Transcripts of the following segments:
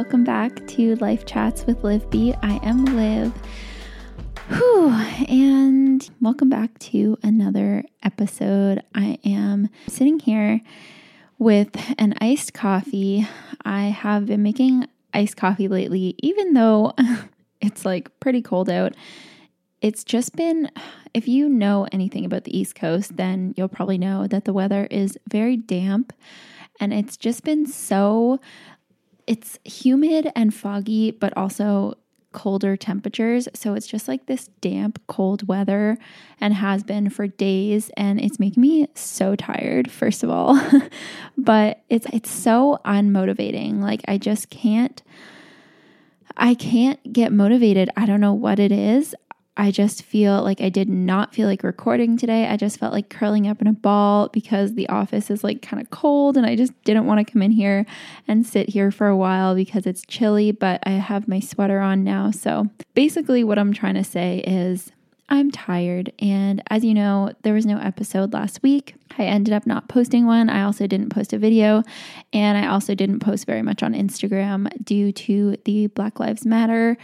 Welcome back to Life Chats with Liv B. I am Liv. Whew, and welcome back to another episode. I am sitting here with an iced coffee. I have been making iced coffee lately, even though it's like pretty cold out. It's just been, if you know anything about the East Coast, then you'll probably know that the weather is very damp and it's just been so it's humid and foggy, but also colder temperatures. So it's just like this damp, cold weather and has been for days and it's making me so tired first of all. but it's it's so unmotivating. Like I just can't I can't get motivated. I don't know what it is. I just feel like I did not feel like recording today. I just felt like curling up in a ball because the office is like kind of cold and I just didn't want to come in here and sit here for a while because it's chilly, but I have my sweater on now. So basically, what I'm trying to say is I'm tired. And as you know, there was no episode last week. I ended up not posting one. I also didn't post a video. And I also didn't post very much on Instagram due to the Black Lives Matter.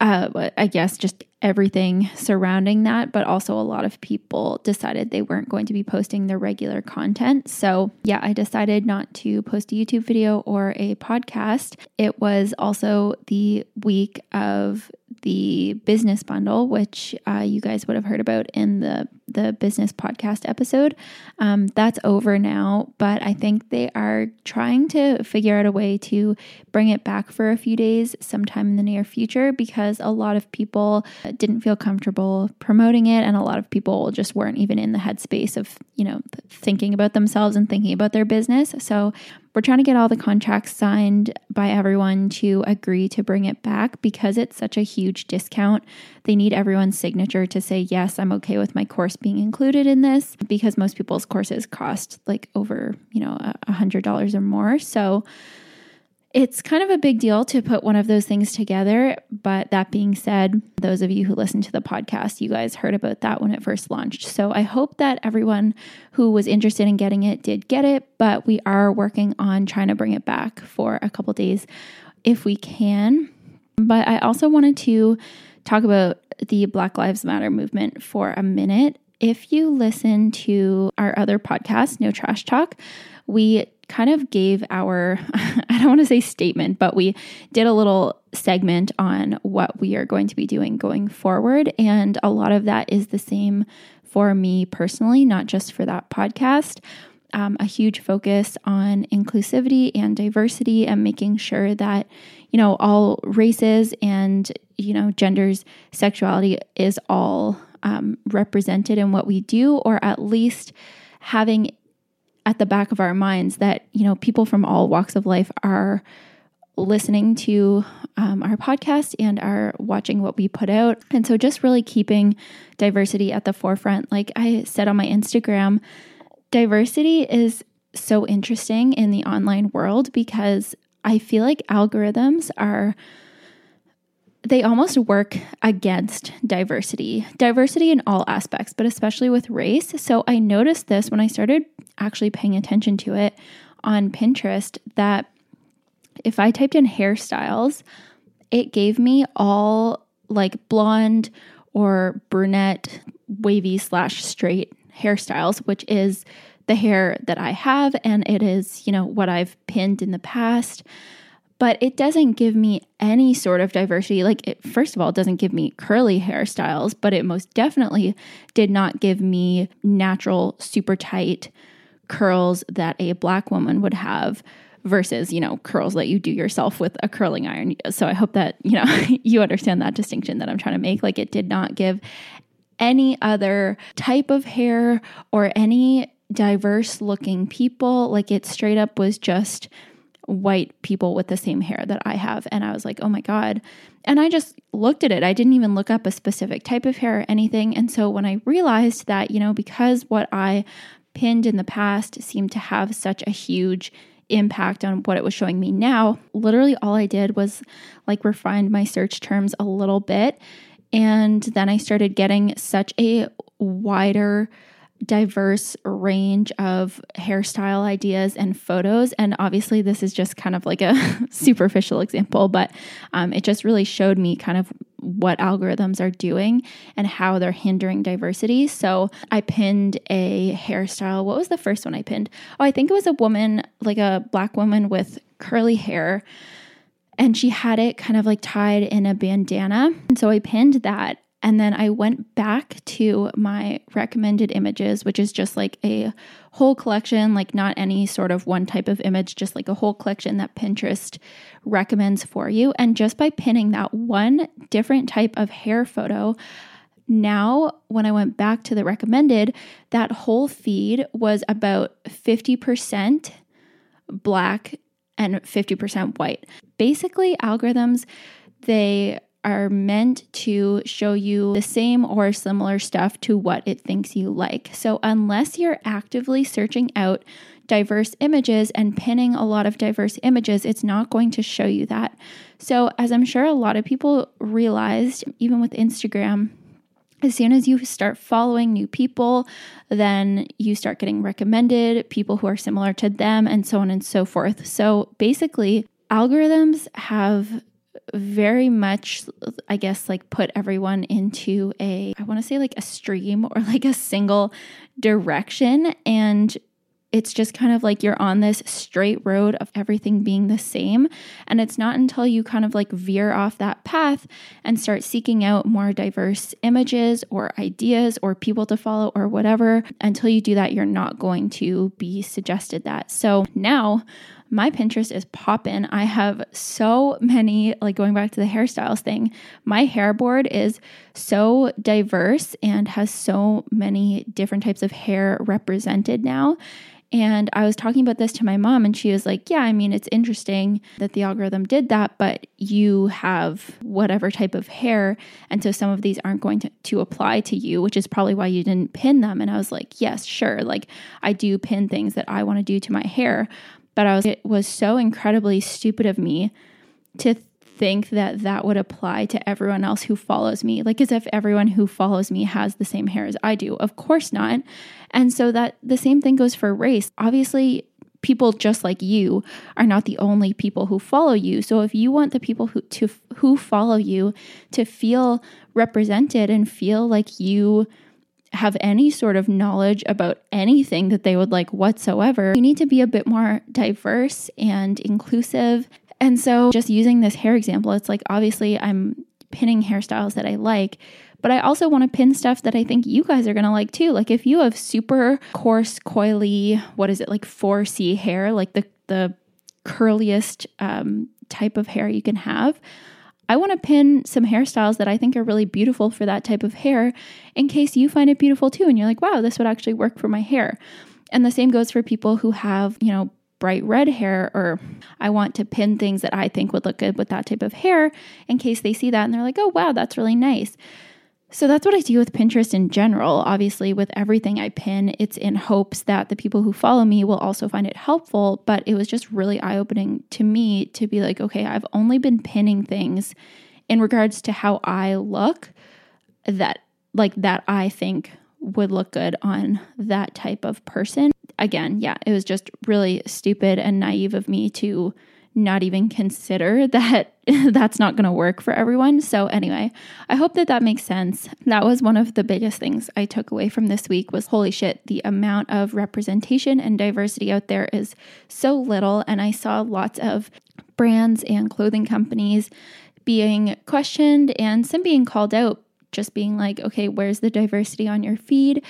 Uh, I guess just everything surrounding that, but also a lot of people decided they weren't going to be posting their regular content. So, yeah, I decided not to post a YouTube video or a podcast. It was also the week of the business bundle, which uh, you guys would have heard about in the the business podcast episode. Um, that's over now, but I think they are trying to figure out a way to bring it back for a few days sometime in the near future because a lot of people didn't feel comfortable promoting it, and a lot of people just weren't even in the headspace of you know thinking about themselves and thinking about their business. So we're trying to get all the contracts signed by everyone to agree to bring it back because it's such a huge discount. They need everyone's signature to say, yes, I'm okay with my course being included in this because most people's courses cost like over, you know, a hundred dollars or more. So it's kind of a big deal to put one of those things together. But that being said, those of you who listen to the podcast, you guys heard about that when it first launched. So I hope that everyone who was interested in getting it did get it. But we are working on trying to bring it back for a couple days if we can. But I also wanted to talk about the Black Lives Matter movement for a minute. If you listen to our other podcast, No Trash Talk, we kind of gave our, I don't want to say statement, but we did a little segment on what we are going to be doing going forward. And a lot of that is the same for me personally, not just for that podcast. Um, a huge focus on inclusivity and diversity and making sure that you know all races and you know genders sexuality is all um, represented in what we do or at least having at the back of our minds that, you know, people from all walks of life are listening to um, our podcast and are watching what we put out. And so just really keeping diversity at the forefront. Like I said on my Instagram, diversity is so interesting in the online world because I feel like algorithms are they almost work against diversity, diversity in all aspects, but especially with race. So I noticed this when I started actually paying attention to it on Pinterest that if I typed in hairstyles, it gave me all like blonde or brunette, wavy slash straight hairstyles, which is the hair that I have and it is, you know, what I've pinned in the past but it doesn't give me any sort of diversity. Like, it, first of all, doesn't give me curly hairstyles, but it most definitely did not give me natural, super tight curls that a black woman would have versus, you know, curls that you do yourself with a curling iron. So I hope that, you know, you understand that distinction that I'm trying to make. Like, it did not give any other type of hair or any diverse looking people. Like, it straight up was just white people with the same hair that I have. And I was like, oh my God. And I just looked at it. I didn't even look up a specific type of hair or anything. And so when I realized that, you know, because what I pinned in the past seemed to have such a huge impact on what it was showing me now, literally all I did was like refine my search terms a little bit. And then I started getting such a wider diverse range of hairstyle ideas and photos. And obviously, this is just kind of like a superficial example, but um, it just really showed me kind of what algorithms are doing and how they're hindering diversity. So I pinned a hairstyle. What was the first one I pinned? Oh, I think it was a woman, like a black woman with curly hair. And she had it kind of like tied in a bandana. And so I pinned that. And then I went back to my recommended images, which is just like a whole collection, like not any sort of one type of image, just like a whole collection that Pinterest recommends for you. And just by pinning that one different type of hair photo, now when I went back to the recommended, that whole feed was about 50% black and 50% white. Basically, algorithms, they are meant to show you the same or similar stuff to what it thinks you like. So, unless you're actively searching out diverse images and pinning a lot of diverse images, it's not going to show you that. So, as I'm sure a lot of people realized, even with Instagram, as soon as you start following new people, then you start getting recommended people who are similar to them, and so on and so forth. So basically, algorithms have very much, I guess, like put everyone into a, I want to say like a stream or like a single direction. And it's just kind of like you're on this straight road of everything being the same. And it's not until you kind of like veer off that path and start seeking out more diverse images or ideas or people to follow or whatever, until you do that, you're not going to be suggested that. So now, my Pinterest is popping. I have so many, like going back to the hairstyles thing, my hair board is so diverse and has so many different types of hair represented now. And I was talking about this to my mom, and she was like, Yeah, I mean, it's interesting that the algorithm did that, but you have whatever type of hair. And so some of these aren't going to, to apply to you, which is probably why you didn't pin them. And I was like, Yes, sure. Like, I do pin things that I want to do to my hair. But I was, it was so incredibly stupid of me to think that that would apply to everyone else who follows me, like as if everyone who follows me has the same hair as I do. Of course not. And so that the same thing goes for race. Obviously, people just like you are not the only people who follow you. So if you want the people who to who follow you to feel represented and feel like you have any sort of knowledge about anything that they would like whatsoever, you need to be a bit more diverse and inclusive and so, just using this hair example, it's like obviously I'm pinning hairstyles that I like, but I also want to pin stuff that I think you guys are going to like too. Like if you have super coarse, coily, what is it, like 4C hair, like the, the curliest um, type of hair you can have. I want to pin some hairstyles that I think are really beautiful for that type of hair in case you find it beautiful too. And you're like, wow, this would actually work for my hair. And the same goes for people who have, you know, bright red hair, or I want to pin things that I think would look good with that type of hair in case they see that and they're like, oh, wow, that's really nice. So that's what I do with Pinterest in general. Obviously, with everything I pin, it's in hopes that the people who follow me will also find it helpful. But it was just really eye opening to me to be like, okay, I've only been pinning things in regards to how I look that, like, that I think would look good on that type of person again, yeah, it was just really stupid and naive of me to not even consider that that's not going to work for everyone. So anyway, I hope that that makes sense. That was one of the biggest things I took away from this week was holy shit, the amount of representation and diversity out there is so little and I saw lots of brands and clothing companies being questioned and some being called out just being like, okay, where's the diversity on your feed?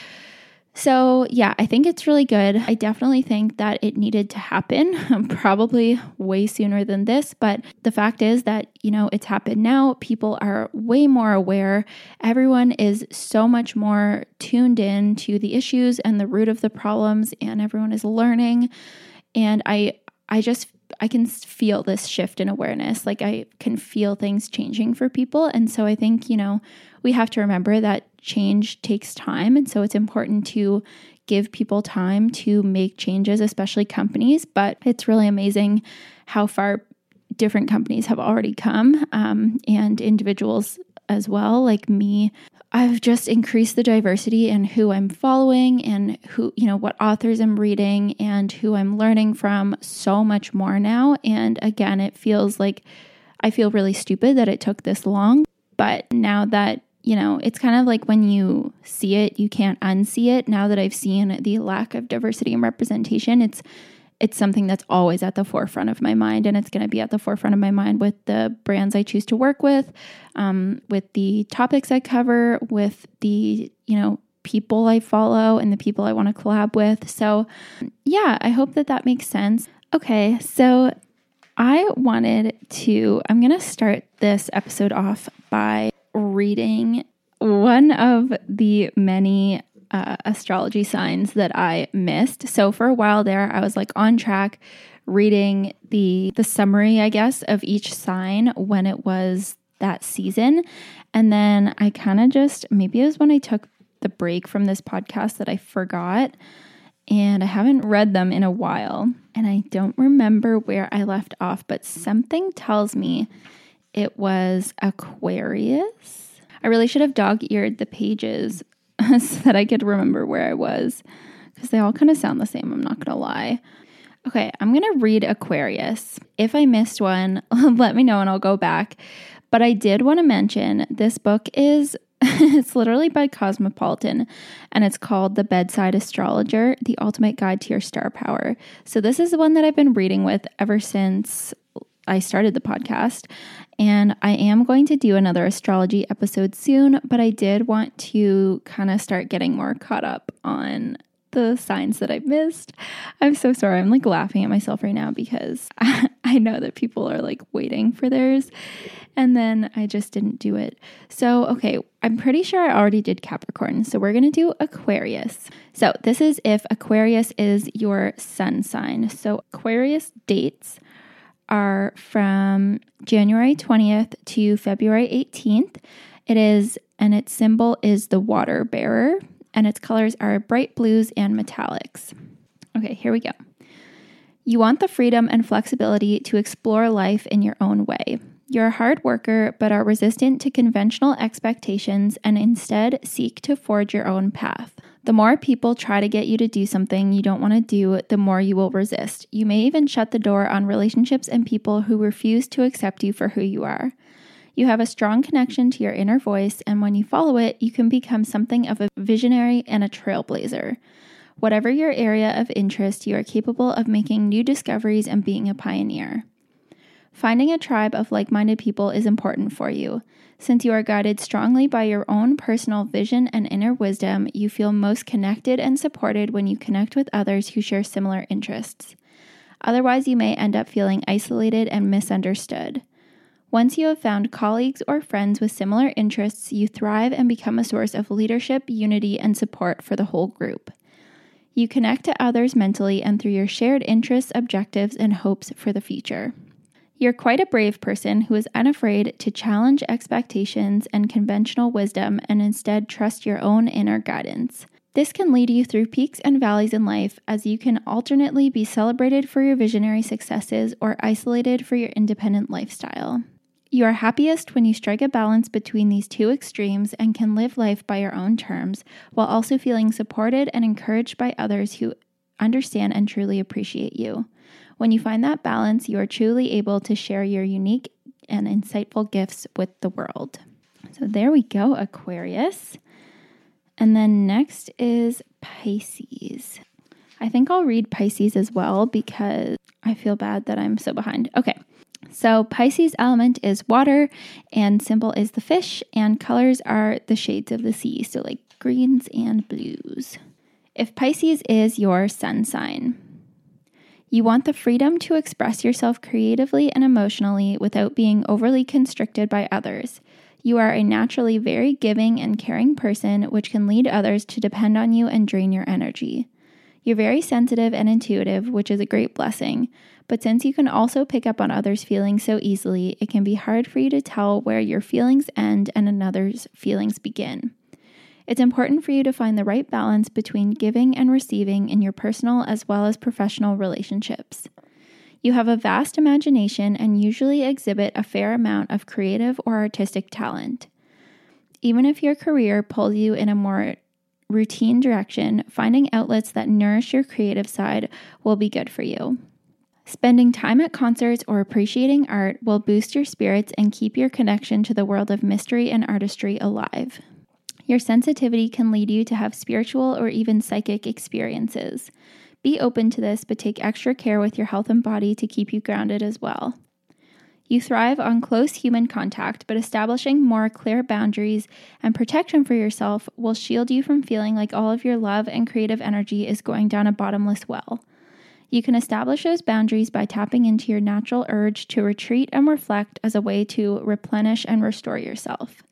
So, yeah, I think it's really good. I definitely think that it needed to happen probably way sooner than this. But the fact is that, you know, it's happened now. People are way more aware. Everyone is so much more tuned in to the issues and the root of the problems, and everyone is learning. And I, I just I can feel this shift in awareness. Like I can feel things changing for people. And so I think, you know, we have to remember that change takes time. And so it's important to give people time to make changes, especially companies. But it's really amazing how far different companies have already come um, and individuals as well. Like me, I've just increased the diversity in who I'm following and who, you know, what authors I'm reading and who I'm learning from so much more now. And again, it feels like I feel really stupid that it took this long. But now that, you know, it's kind of like when you see it, you can't unsee it. Now that I've seen the lack of diversity and representation, it's it's something that's always at the forefront of my mind and it's going to be at the forefront of my mind with the brands i choose to work with um, with the topics i cover with the you know people i follow and the people i want to collab with so yeah i hope that that makes sense okay so i wanted to i'm going to start this episode off by reading one of the many uh, astrology signs that I missed. So for a while there, I was like on track reading the the summary, I guess, of each sign when it was that season. And then I kind of just maybe it was when I took the break from this podcast that I forgot and I haven't read them in a while and I don't remember where I left off, but something tells me it was Aquarius. I really should have dog eared the pages so that I could remember where I was because they all kind of sound the same. I'm not going to lie. Okay, I'm going to read Aquarius. If I missed one, let me know and I'll go back. But I did want to mention this book is it's literally by Cosmopolitan and it's called The Bedside Astrologer: The Ultimate Guide to Your Star Power. So this is the one that I've been reading with ever since I started the podcast. And I am going to do another astrology episode soon, but I did want to kind of start getting more caught up on the signs that I've missed. I'm so sorry. I'm like laughing at myself right now because I know that people are like waiting for theirs and then I just didn't do it. So, okay, I'm pretty sure I already did Capricorn. So, we're going to do Aquarius. So, this is if Aquarius is your sun sign. So, Aquarius dates are from January 20th to February 18th. It is, and its symbol is the water bearer, and its colors are bright blues and metallics. Okay, here we go. You want the freedom and flexibility to explore life in your own way. You're a hard worker, but are resistant to conventional expectations and instead seek to forge your own path. The more people try to get you to do something you don't want to do, the more you will resist. You may even shut the door on relationships and people who refuse to accept you for who you are. You have a strong connection to your inner voice, and when you follow it, you can become something of a visionary and a trailblazer. Whatever your area of interest, you are capable of making new discoveries and being a pioneer. Finding a tribe of like minded people is important for you. Since you are guided strongly by your own personal vision and inner wisdom, you feel most connected and supported when you connect with others who share similar interests. Otherwise, you may end up feeling isolated and misunderstood. Once you have found colleagues or friends with similar interests, you thrive and become a source of leadership, unity, and support for the whole group. You connect to others mentally and through your shared interests, objectives, and hopes for the future. You're quite a brave person who is unafraid to challenge expectations and conventional wisdom and instead trust your own inner guidance. This can lead you through peaks and valleys in life as you can alternately be celebrated for your visionary successes or isolated for your independent lifestyle. You are happiest when you strike a balance between these two extremes and can live life by your own terms while also feeling supported and encouraged by others who understand and truly appreciate you. When you find that balance, you are truly able to share your unique and insightful gifts with the world. So there we go, Aquarius. And then next is Pisces. I think I'll read Pisces as well because I feel bad that I'm so behind. Okay. So Pisces element is water and symbol is the fish and colors are the shades of the sea, so like greens and blues. If Pisces is your sun sign, you want the freedom to express yourself creatively and emotionally without being overly constricted by others. You are a naturally very giving and caring person, which can lead others to depend on you and drain your energy. You're very sensitive and intuitive, which is a great blessing. But since you can also pick up on others' feelings so easily, it can be hard for you to tell where your feelings end and another's feelings begin. It's important for you to find the right balance between giving and receiving in your personal as well as professional relationships. You have a vast imagination and usually exhibit a fair amount of creative or artistic talent. Even if your career pulls you in a more routine direction, finding outlets that nourish your creative side will be good for you. Spending time at concerts or appreciating art will boost your spirits and keep your connection to the world of mystery and artistry alive. Your sensitivity can lead you to have spiritual or even psychic experiences. Be open to this, but take extra care with your health and body to keep you grounded as well. You thrive on close human contact, but establishing more clear boundaries and protection for yourself will shield you from feeling like all of your love and creative energy is going down a bottomless well. You can establish those boundaries by tapping into your natural urge to retreat and reflect as a way to replenish and restore yourself.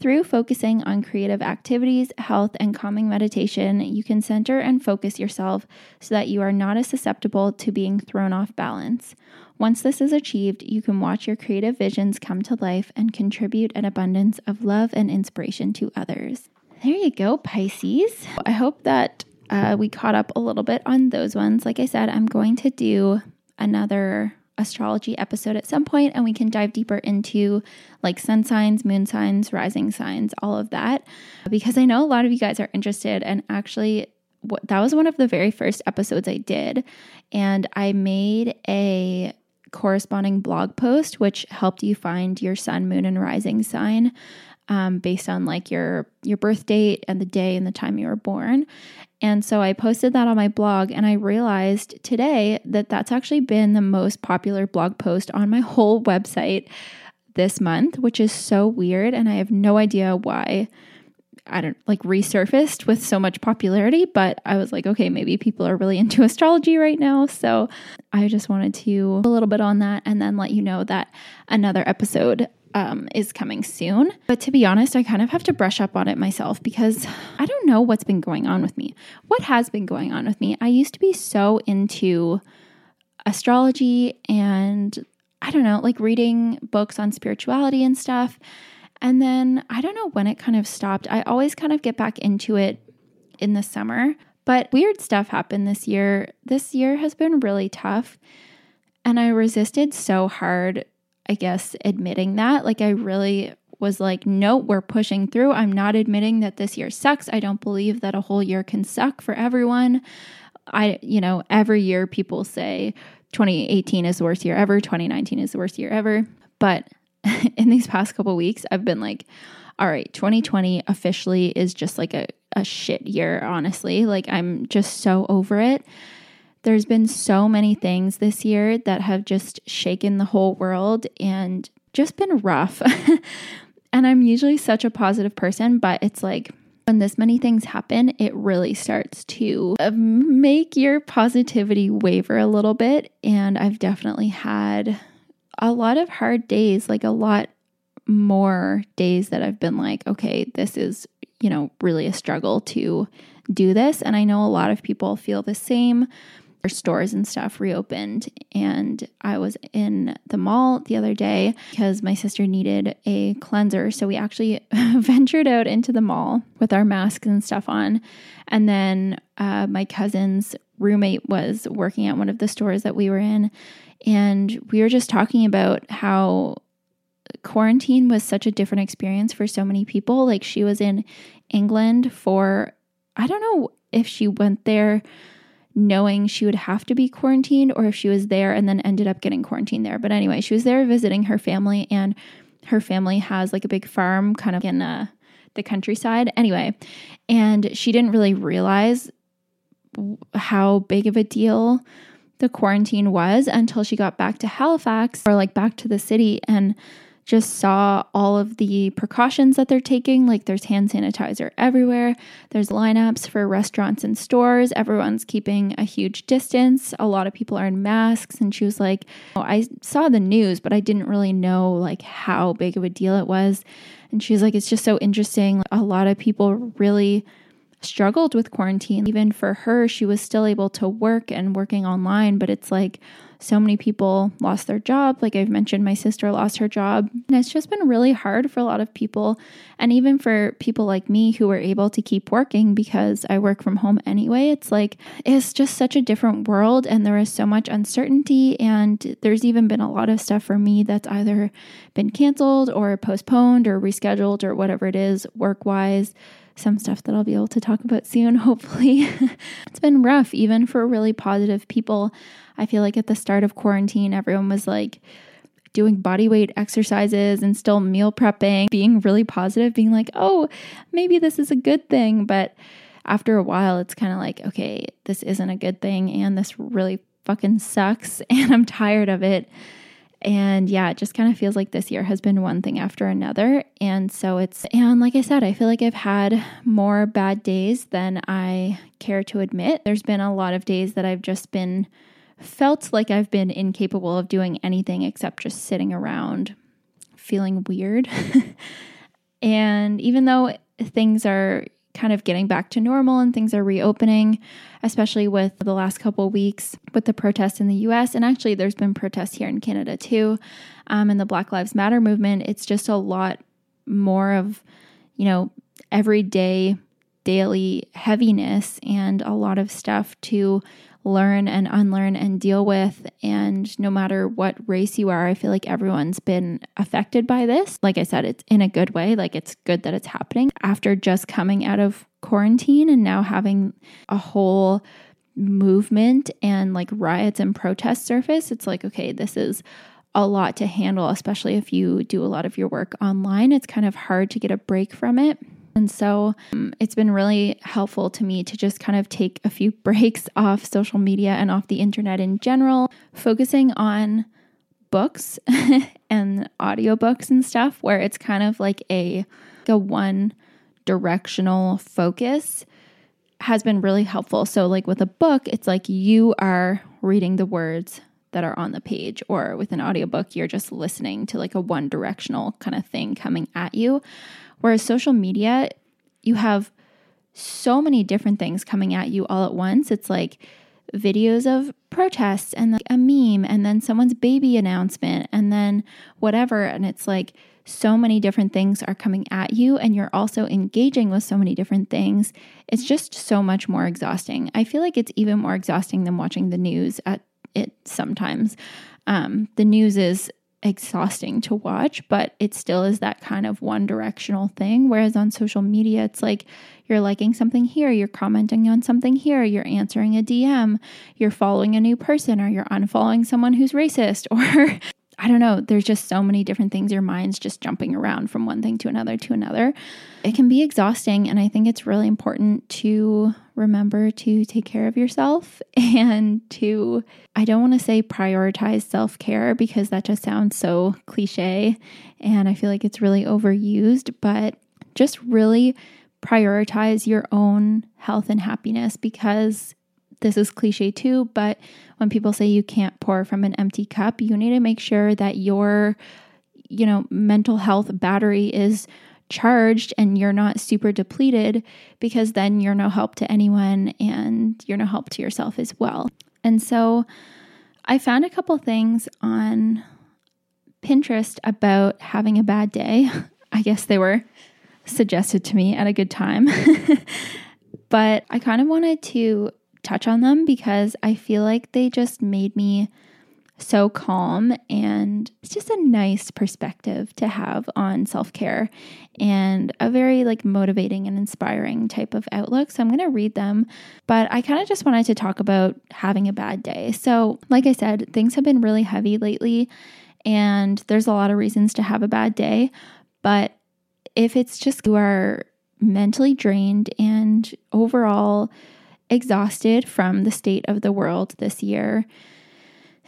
Through focusing on creative activities, health, and calming meditation, you can center and focus yourself so that you are not as susceptible to being thrown off balance. Once this is achieved, you can watch your creative visions come to life and contribute an abundance of love and inspiration to others. There you go, Pisces. I hope that uh, we caught up a little bit on those ones. Like I said, I'm going to do another astrology episode at some point and we can dive deeper into like sun signs, moon signs, rising signs, all of that because I know a lot of you guys are interested and actually that was one of the very first episodes I did and I made a corresponding blog post which helped you find your sun, moon and rising sign. Um, based on like your your birth date and the day and the time you were born and so I posted that on my blog, and I realized today that that's actually been the most popular blog post on my whole website this month, which is so weird. And I have no idea why I don't like resurfaced with so much popularity, but I was like, okay, maybe people are really into astrology right now. So I just wanted to a little bit on that and then let you know that another episode um, is coming soon. But to be honest, I kind of have to brush up on it myself because I don't know what's been going on with me. What has been going on with me? I used to be so into astrology and I don't know, like reading books on spirituality and stuff. And then I don't know when it kind of stopped. I always kind of get back into it in the summer, but weird stuff happened this year. This year has been really tough. And I resisted so hard I guess, admitting that. Like, I really was like, no, we're pushing through. I'm not admitting that this year sucks. I don't believe that a whole year can suck for everyone. I, you know, every year people say 2018 is the worst year ever, 2019 is the worst year ever. But in these past couple weeks, I've been like, all right, 2020 officially is just like a, a shit year, honestly. Like, I'm just so over it. There's been so many things this year that have just shaken the whole world and just been rough. and I'm usually such a positive person, but it's like when this many things happen, it really starts to uh, make your positivity waver a little bit. And I've definitely had a lot of hard days, like a lot more days that I've been like, okay, this is, you know, really a struggle to do this. And I know a lot of people feel the same stores and stuff reopened. And I was in the mall the other day because my sister needed a cleanser. So we actually ventured out into the mall with our masks and stuff on. And then uh, my cousin's roommate was working at one of the stores that we were in. And we were just talking about how quarantine was such a different experience for so many people. Like she was in England for, I don't know if she went there knowing she would have to be quarantined or if she was there and then ended up getting quarantined there. But anyway, she was there visiting her family and her family has like a big farm kind of in uh, the countryside. Anyway, and she didn't really realize how big of a deal the quarantine was until she got back to Halifax or like back to the city and just saw all of the precautions that they're taking. Like there's hand sanitizer everywhere, there's lineups for restaurants and stores. Everyone's keeping a huge distance. A lot of people are in masks. And she was like, oh, I saw the news, but I didn't really know like how big of a deal it was. And she was like, it's just so interesting. A lot of people really struggled with quarantine. Even for her, she was still able to work and working online, but it's like so many people lost their job. Like I've mentioned, my sister lost her job. And it's just been really hard for a lot of people. And even for people like me who were able to keep working because I work from home anyway, it's like it's just such a different world. And there is so much uncertainty. And there's even been a lot of stuff for me that's either been canceled or postponed or rescheduled or whatever it is work wise some stuff that I'll be able to talk about soon, hopefully. it's been rough, even for really positive people. I feel like at the start of quarantine, everyone was like doing body weight exercises and still meal prepping, being really positive, being like, oh, maybe this is a good thing. But after a while, it's kind of like, okay, this isn't a good thing. And this really fucking sucks. And I'm tired of it. And yeah, it just kind of feels like this year has been one thing after another. And so it's, and like I said, I feel like I've had more bad days than I care to admit. There's been a lot of days that I've just been felt like I've been incapable of doing anything except just sitting around feeling weird. and even though things are kind of getting back to normal and things are reopening, especially with the last couple weeks with the protests in the US. And actually, there's been protests here in Canada too. Um, the Black Lives Matter movement, it's just a lot more of, you know, everyday, daily heaviness and a lot of stuff to learn and unlearn and deal with. And no matter what race you are, I feel like everyone's been affected by this. Like I said, it's in a good way. Like it's good that it's happening after just coming out of quarantine and now having a whole movement and like riots and protests surface. It's like, okay, this is a lot to handle, especially if you do a lot of your work online. It's kind of hard to get a break from it. And so um, it's been really helpful to me to just kind of take a few breaks off social media and off the internet in general, focusing on books and audiobooks and stuff where it's kind of like a, a one directional focus has been really helpful. So like with a book, it's like you are reading the words that are on the page or with an audiobook you're just listening to like a one directional kind of thing coming at you Whereas social media, you have so many different things coming at you all at once. It's like videos of protests and a meme and then someone's baby announcement and then whatever. And it's like so many different things are coming at you and you're also engaging with so many different things. It's just so much more exhausting. I feel like it's even more exhausting than watching the news at it sometimes. Um, the news is exhausting to watch, but it still is that kind of one directional thing. Whereas on social media, it's like you're liking something here, you're commenting on something here, you're answering a DM, you're following a new person, or you're unfollowing someone who's racist, or I don't know, there's just so many different things. Your mind's just jumping around from one thing to another to another. It can be exhausting. And I think it's really important to remember to take care of yourself and to, I don't want to say prioritize self care because that just sounds so cliche. And I feel like it's really overused, but just really prioritize your own health and happiness because this is cliche too, but when people say you can't pour from an empty cup, you need to make sure that your you know, mental health battery is charged and you're not super depleted because then you're no help to anyone and you're no help to yourself as well. And so I found a couple things on Pinterest about having a bad day. I guess they were suggested to me at a good time. but I kind of wanted to touch on them because I feel like they just made me so calm and it's just a nice perspective to have on self-care and a very like motivating and inspiring type of outlook. So i'm going to read them but i kind of just wanted to talk about having a bad day. So like i said things have been really heavy lately and there's a lot of reasons to have a bad day but if it's just you are mentally drained and overall exhausted from the state of the world this year.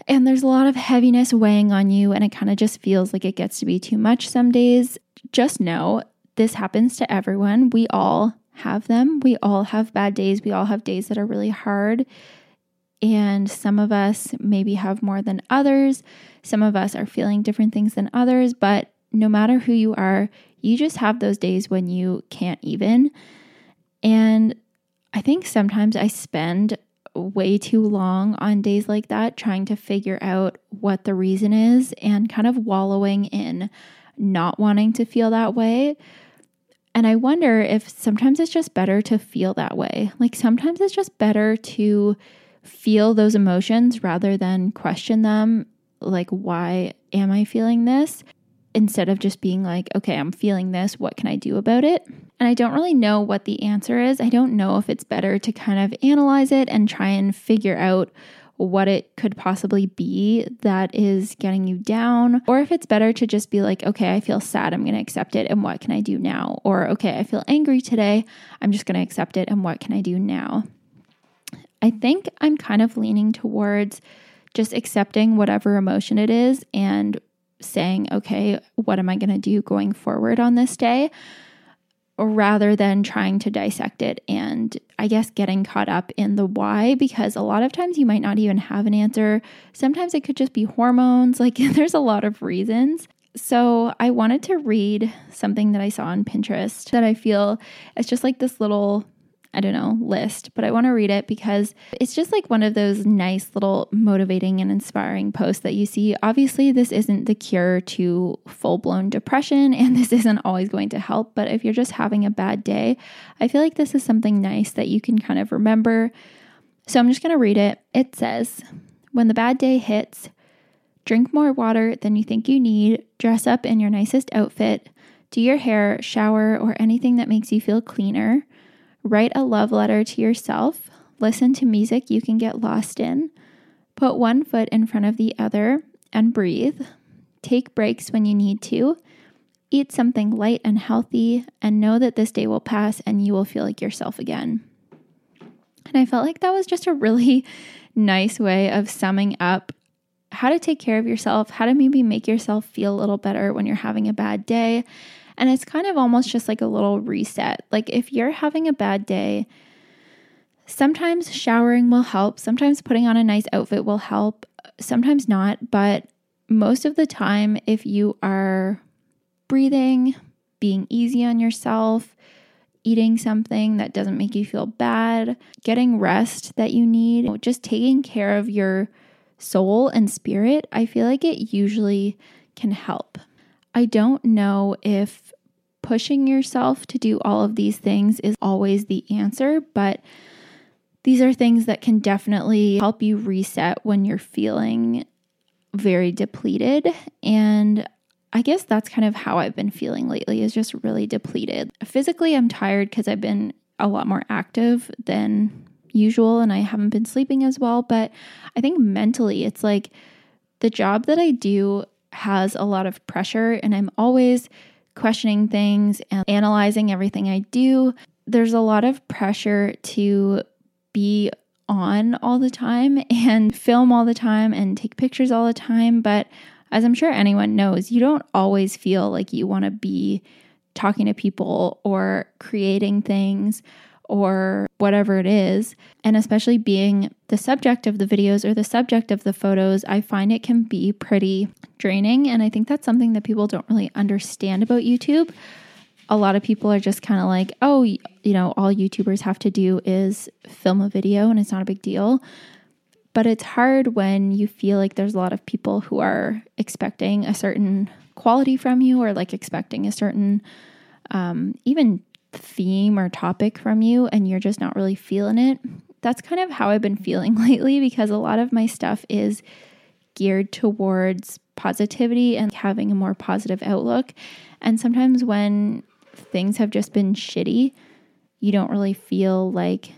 And there's a lot of heaviness weighing on you, and it kind of just feels like it gets to be too much some days. Just know this happens to everyone. We all have them. We all have bad days. We all have days that are really hard. And some of us maybe have more than others. Some of us are feeling different things than others. But no matter who you are, you just have those days when you can't even. And I think sometimes I spend way too long on days like that trying to figure out what the reason is and kind of wallowing in not wanting to feel that way. And I wonder if sometimes it's just better to feel that way. Like sometimes it's just better to feel those emotions rather than question them. Like, why am I feeling this? Instead of just being like, okay, I'm feeling this. What can I do about it? And I don't really know what the answer is. I don't know if it's better to kind of analyze it and try and figure out what it could possibly be that is getting you down, or if it's better to just be like, okay, I feel sad, I'm going to accept it, and what can I do now? Or, okay, I feel angry today, I'm just going to accept it, and what can I do now? I think I'm kind of leaning towards just accepting whatever emotion it is and saying, okay, what am I going to do going forward on this day? Rather than trying to dissect it and I guess getting caught up in the why because a lot of times you might not even have an answer. Sometimes it could just be hormones. Like there's a lot of reasons. So I wanted to read something that I saw on Pinterest that I feel it's just like this little I don't know, list, but I want to read it because it's just like one of those nice little motivating and inspiring posts that you see. Obviously, this isn't the cure to full blown depression, and this isn't always going to help. But if you're just having a bad day, I feel like this is something nice that you can kind of remember. So I'm just going to read it. It says, When the bad day hits, drink more water than you think you need, dress up in your nicest outfit, do your hair, shower, or anything that makes you feel cleaner Write a love letter to yourself. Listen to music you can get lost in. Put one foot in front of the other and breathe. Take breaks when you need to. Eat something light and healthy, and know that this day will pass and you will feel like yourself again. And I felt like that was just a really nice way of summing up how to take care of yourself, how to maybe make yourself feel a little better when you're having a bad day, and it's kind of almost just like a little reset. Like if you're having a bad day, sometimes showering will help, sometimes putting on a nice outfit will help, sometimes not. But most of the time, if you are breathing, being easy on yourself, eating something that doesn't make you feel bad, getting rest that you need, just taking care of your soul and spirit, I feel like it usually can help. I don't know if pushing yourself to do all of these things is always the answer, but these are things that can definitely help you reset when you're feeling very depleted. And I guess that's kind of how I've been feeling lately is just really depleted. Physically, I'm tired because I've been a lot more active than usual and I haven't been sleeping as well. But I think mentally, it's like the job that I do has a lot of pressure and I'm always questioning things and analyzing everything I do. There's a lot of pressure to be on all the time and film all the time and take pictures all the time. But as I'm sure anyone knows, you don't always feel like you want to be talking to people or creating things or whatever it is. And especially being the subject of the videos or the subject of the photos, I find it can be pretty draining. And I think that's something that people don't really understand about YouTube. A lot of people are just kind of like, oh, you know, all YouTubers have to do is film a video and it's not a big deal. But it's hard when you feel like there's a lot of people who are expecting a certain quality from you or like expecting a certain, um, even theme or topic from you and you're just not really feeling it. That's kind of how I've been feeling lately because a lot of my stuff is geared towards positivity and having a more positive outlook. And sometimes when things have just been shitty, you don't really feel like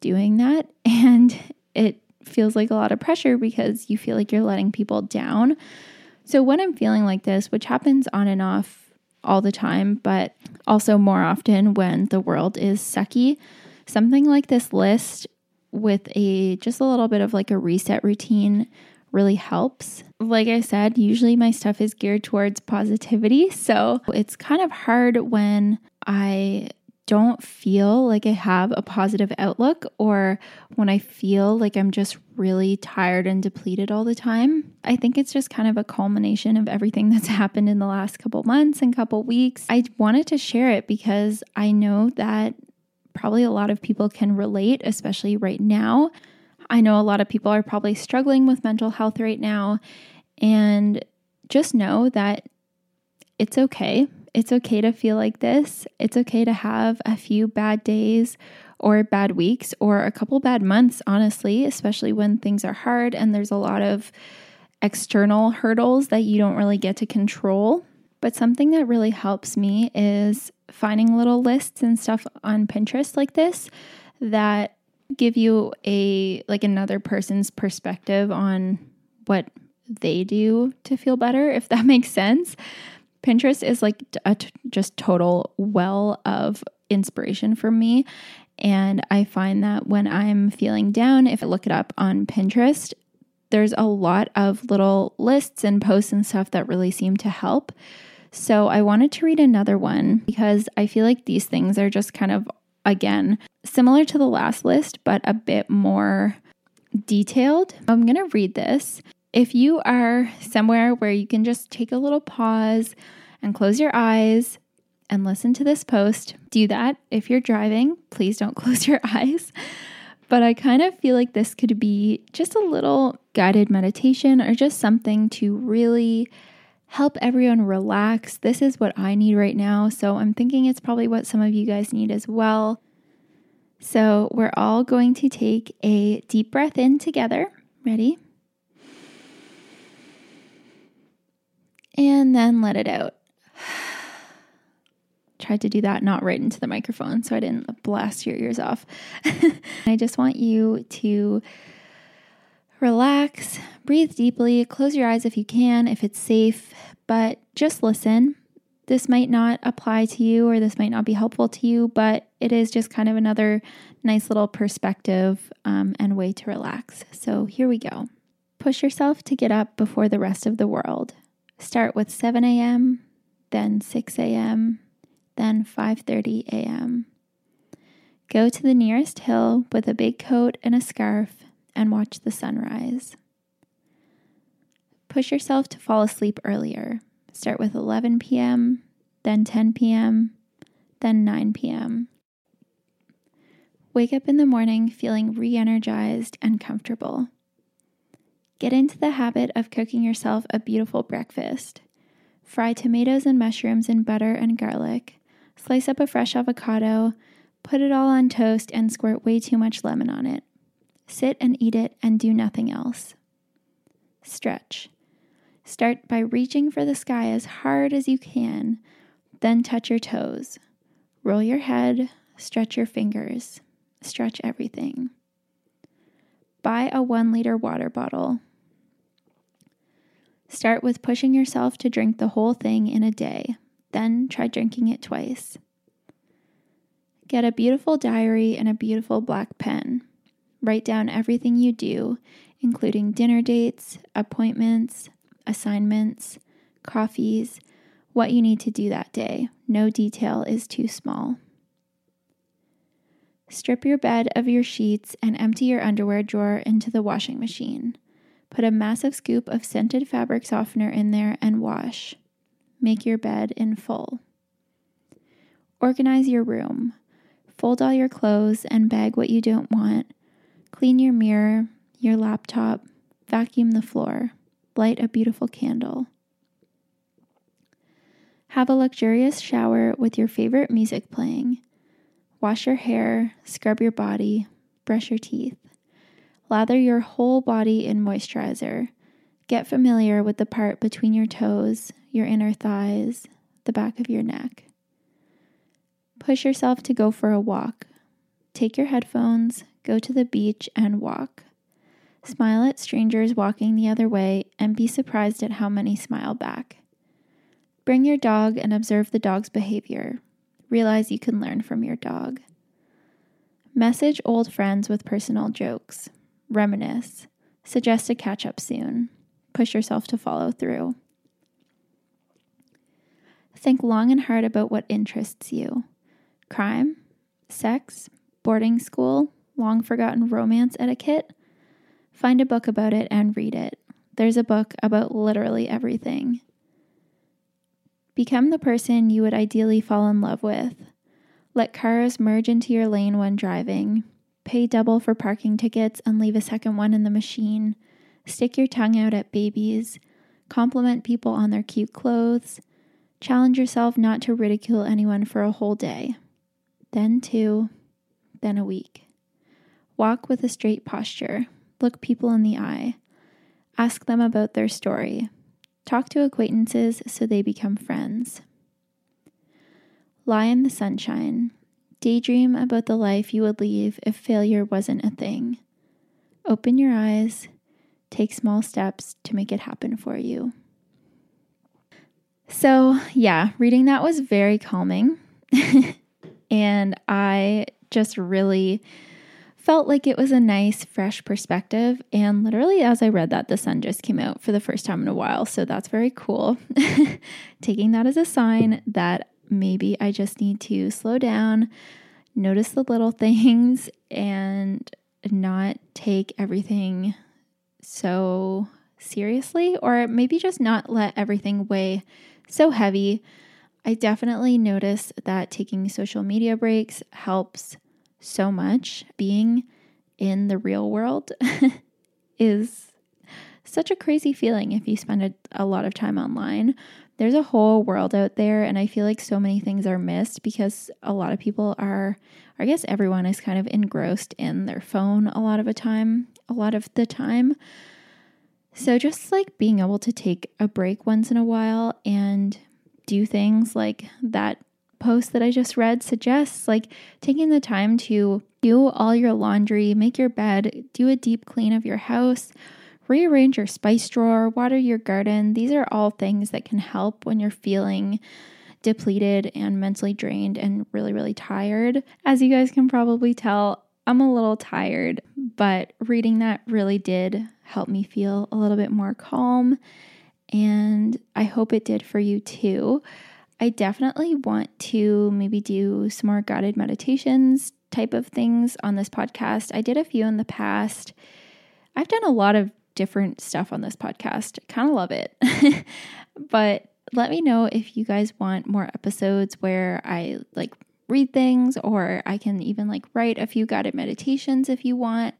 doing that. And it feels like a lot of pressure because you feel like you're letting people down. So when I'm feeling like this, which happens on and off all the time, but also more often when the world is sucky. Something like this list with a just a little bit of like a reset routine really helps. Like I said, usually my stuff is geared towards positivity, so it's kind of hard when I don't feel like I have a positive outlook or when I feel like I'm just really tired and depleted all the time. I think it's just kind of a culmination of everything that's happened in the last couple months and couple weeks. I wanted to share it because I know that probably a lot of people can relate, especially right now. I know a lot of people are probably struggling with mental health right now. And just know that it's okay. It's okay to feel like this. It's okay to have a few bad days or bad weeks or a couple bad months, honestly, especially when things are hard and there's a lot of external hurdles that you don't really get to control. But something that really helps me is finding little lists and stuff on Pinterest like this that give you a like another person's perspective on what they do to feel better if that makes sense. Pinterest is like a t- just total well of inspiration for me and I find that when I'm feeling down, if I look it up on Pinterest, there's a lot of little lists and posts and stuff that really seem to help. So I wanted to read another one because I feel like these things are just kind of, again, similar to the last list, but a bit more detailed. I'm going to read this. If you are somewhere where you can just take a little pause and close your eyes and listen to this post, do that. If you're driving, please don't close your eyes. But I kind of feel like this could be just a little guided meditation or just something to really help everyone relax. This is what I need right now. So I'm thinking it's probably what some of you guys need as well. So we're all going to take a deep breath in together. Ready? And then let it out. Tried to do that not right into the microphone so I didn't blast your ears off. I just want you to relax, breathe deeply, close your eyes if you can, if it's safe, but just listen. This might not apply to you or this might not be helpful to you, but it is just kind of another nice little perspective um, and way to relax. So here we go. Push yourself to get up before the rest of the world. Start with 7 a.m., then 6 a.m., then 5:30 a.m. Go to the nearest hill with a big coat and a scarf and watch the sunrise. Push yourself to fall asleep earlier. Start with 11 p.m., then 10 p.m., then 9 p.m. Wake up in the morning feeling re energized and comfortable. Get into the habit of cooking yourself a beautiful breakfast. Fry tomatoes and mushrooms in butter and garlic. Slice up a fresh avocado, put it all on toast, and squirt way too much lemon on it. Sit and eat it and do nothing else. Stretch. Start by reaching for the sky as hard as you can, then touch your toes. Roll your head, stretch your fingers, stretch everything. Buy a one liter water bottle. Start with pushing yourself to drink the whole thing in a day, then try drinking it twice. Get a beautiful diary and a beautiful black pen. Write down everything you do, including dinner dates, appointments, assignments, coffees, what you need to do that day. No detail is too small. Strip your bed of your sheets and empty your underwear drawer into the washing machine. Put a massive scoop of scented fabric softener in there and wash. Make your bed in full. Organize your room. Fold all your clothes and bag what you don't want Clean your mirror, your laptop, vacuum the floor, light a beautiful candle. Have a luxurious shower with your favorite music playing. Wash your hair, scrub your body, brush your teeth. Lather your whole body in moisturizer. Get familiar with the part between your toes, your inner thighs, the back of your neck. Push yourself to go for a walk. Take your headphones, go to the beach, and walk. Smile at strangers walking the other way and be surprised at how many smile back. Bring your dog and observe the dog's behavior. Realize you can learn from your dog. Message old friends with personal jokes. Reminisce. Suggest a catch up soon. Push yourself to follow through. Think long and hard about what interests you crime, sex, boarding school, long forgotten romance etiquette, find a book about it and read it. There's a book about literally everything. Become the person you would ideally fall in love with. Let cars merge into your lane when driving. Pay double for parking tickets and leave a second one in the machine. Stick your tongue out at babies. Compliment people on their cute clothes. Challenge yourself not to ridicule anyone for a whole day. Then two, then a week. Walk with a straight posture. Look people in the eye. Ask them about their story. Talk to acquaintances so they become friends. Lie in the sunshine. Daydream about the life you would leave if failure wasn't a thing. Open your eyes. Take small steps to make it happen for you. So, yeah, reading that was very calming. and I just really felt like it was a nice, fresh perspective. And literally, as I read that, the sun just came out for the first time in a while. So that's very cool. Taking that as a sign that maybe I just need to slow down, notice the little things, and not take everything so seriously, or maybe just not let everything weigh so heavy. I definitely notice that taking social media breaks helps so much. Being in the real world is such a crazy feeling if you spend a, a, lot of time online. There's a whole world out there, and I feel like so many things are missed because a lot of people are, I guess everyone is kind of engrossed in their phone a lot of the time, a lot of the time. So just like being able to take a break once in a while and do things like that post that I just read suggests, like taking the time to do all your laundry, make your bed, do a deep clean of your house, rearrange your spice drawer, water your garden. These are all things that can help when you're feeling depleted and mentally drained and really, really tired. As you guys can probably tell, I'm a little tired, but reading that really did help me feel a little bit more calm. And I hope it did for you too. I definitely want to maybe do some more guided meditations type of things on this podcast. I did a few in the past. I've done a lot of different stuff on this podcast. Kind of love it. but let me know if you guys want more episodes where I like read things or I can even like write a few guided meditations if you want.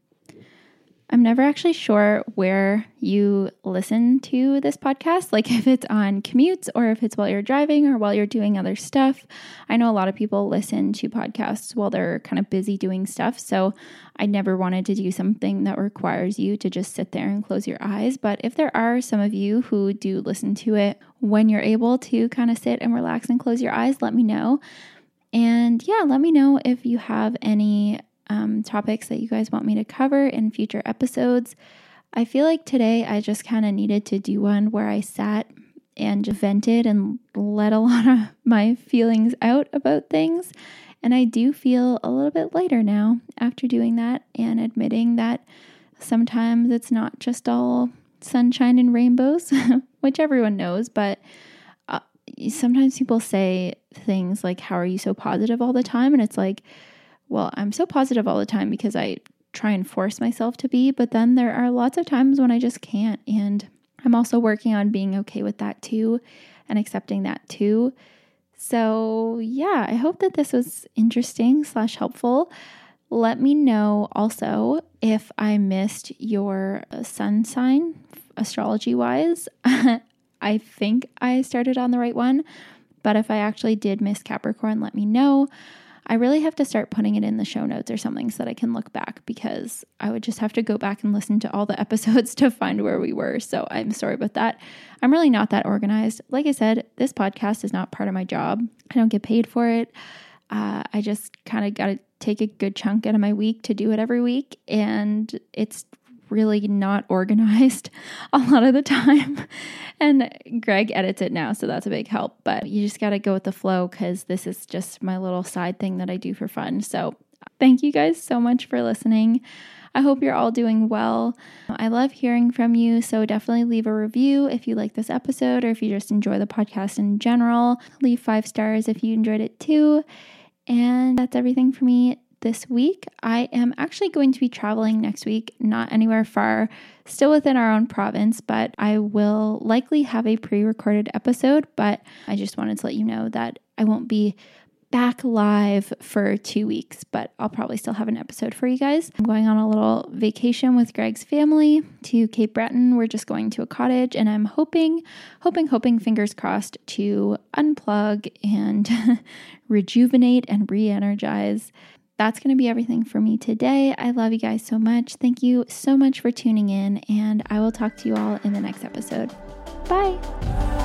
I'm never actually sure where you listen to this podcast, like if it's on commutes or if it's while you're driving or while you're doing other stuff. I know a lot of people listen to podcasts while they're kind of busy doing stuff. So I never wanted to do something that requires you to just sit there and close your eyes. But if there are some of you who do listen to it when you're able to kind of sit and relax and close your eyes, let me know. And yeah, let me know if you have any um, topics that you guys want me to cover in future episodes. I feel like today I just kind of needed to do one where I sat and vented and let a lot of my feelings out about things. And I do feel a little bit lighter now after doing that and admitting that sometimes it's not just all sunshine and rainbows, which everyone knows, but uh, sometimes people say things like, How are you so positive all the time? And it's like, well, I'm so positive all the time because I try and force myself to be, but then there are lots of times when I just can't. And I'm also working on being okay with that too and accepting that too. So, yeah, I hope that this was interesting slash helpful. Let me know also if I missed your sun sign astrology wise. I think I started on the right one, but if I actually did miss Capricorn, let me know. I really have to start putting it in the show notes or something so that I can look back because I would just have to go back and listen to all the episodes to find where we were. So I'm sorry about that. I'm really not that organized. Like I said, this podcast is not part of my job, I don't get paid for it. Uh, I just kind of got to take a good chunk out of my week to do it every week. And it's really not organized a lot of the time. And Greg edits it now, so that's a big help. But you just got to go with the flow because this is just my little side thing that I do for fun. So thank you guys so much for listening. I hope you're all doing well. I love hearing from you, so definitely leave a review if you like this episode or if you just enjoy the podcast in general. Leave five stars if you enjoyed it too. And that's everything for me this week. I am actually going to be traveling next week, not anywhere far, still within our own province, but I will likely have a pre recorded episode. But I just wanted to let you know that I won't be back live for two weeks, but I'll probably still have an episode for you guys. I'm going on a little vacation with Greg's family to Cape Breton. We're just going to a cottage, and I'm hoping, hoping, hoping, fingers crossed, to unplug and rejuvenate and re energize. That's going to be everything for me today. I love you guys so much. Thank you so much for tuning in, and I will talk to you all in the next episode. Bye.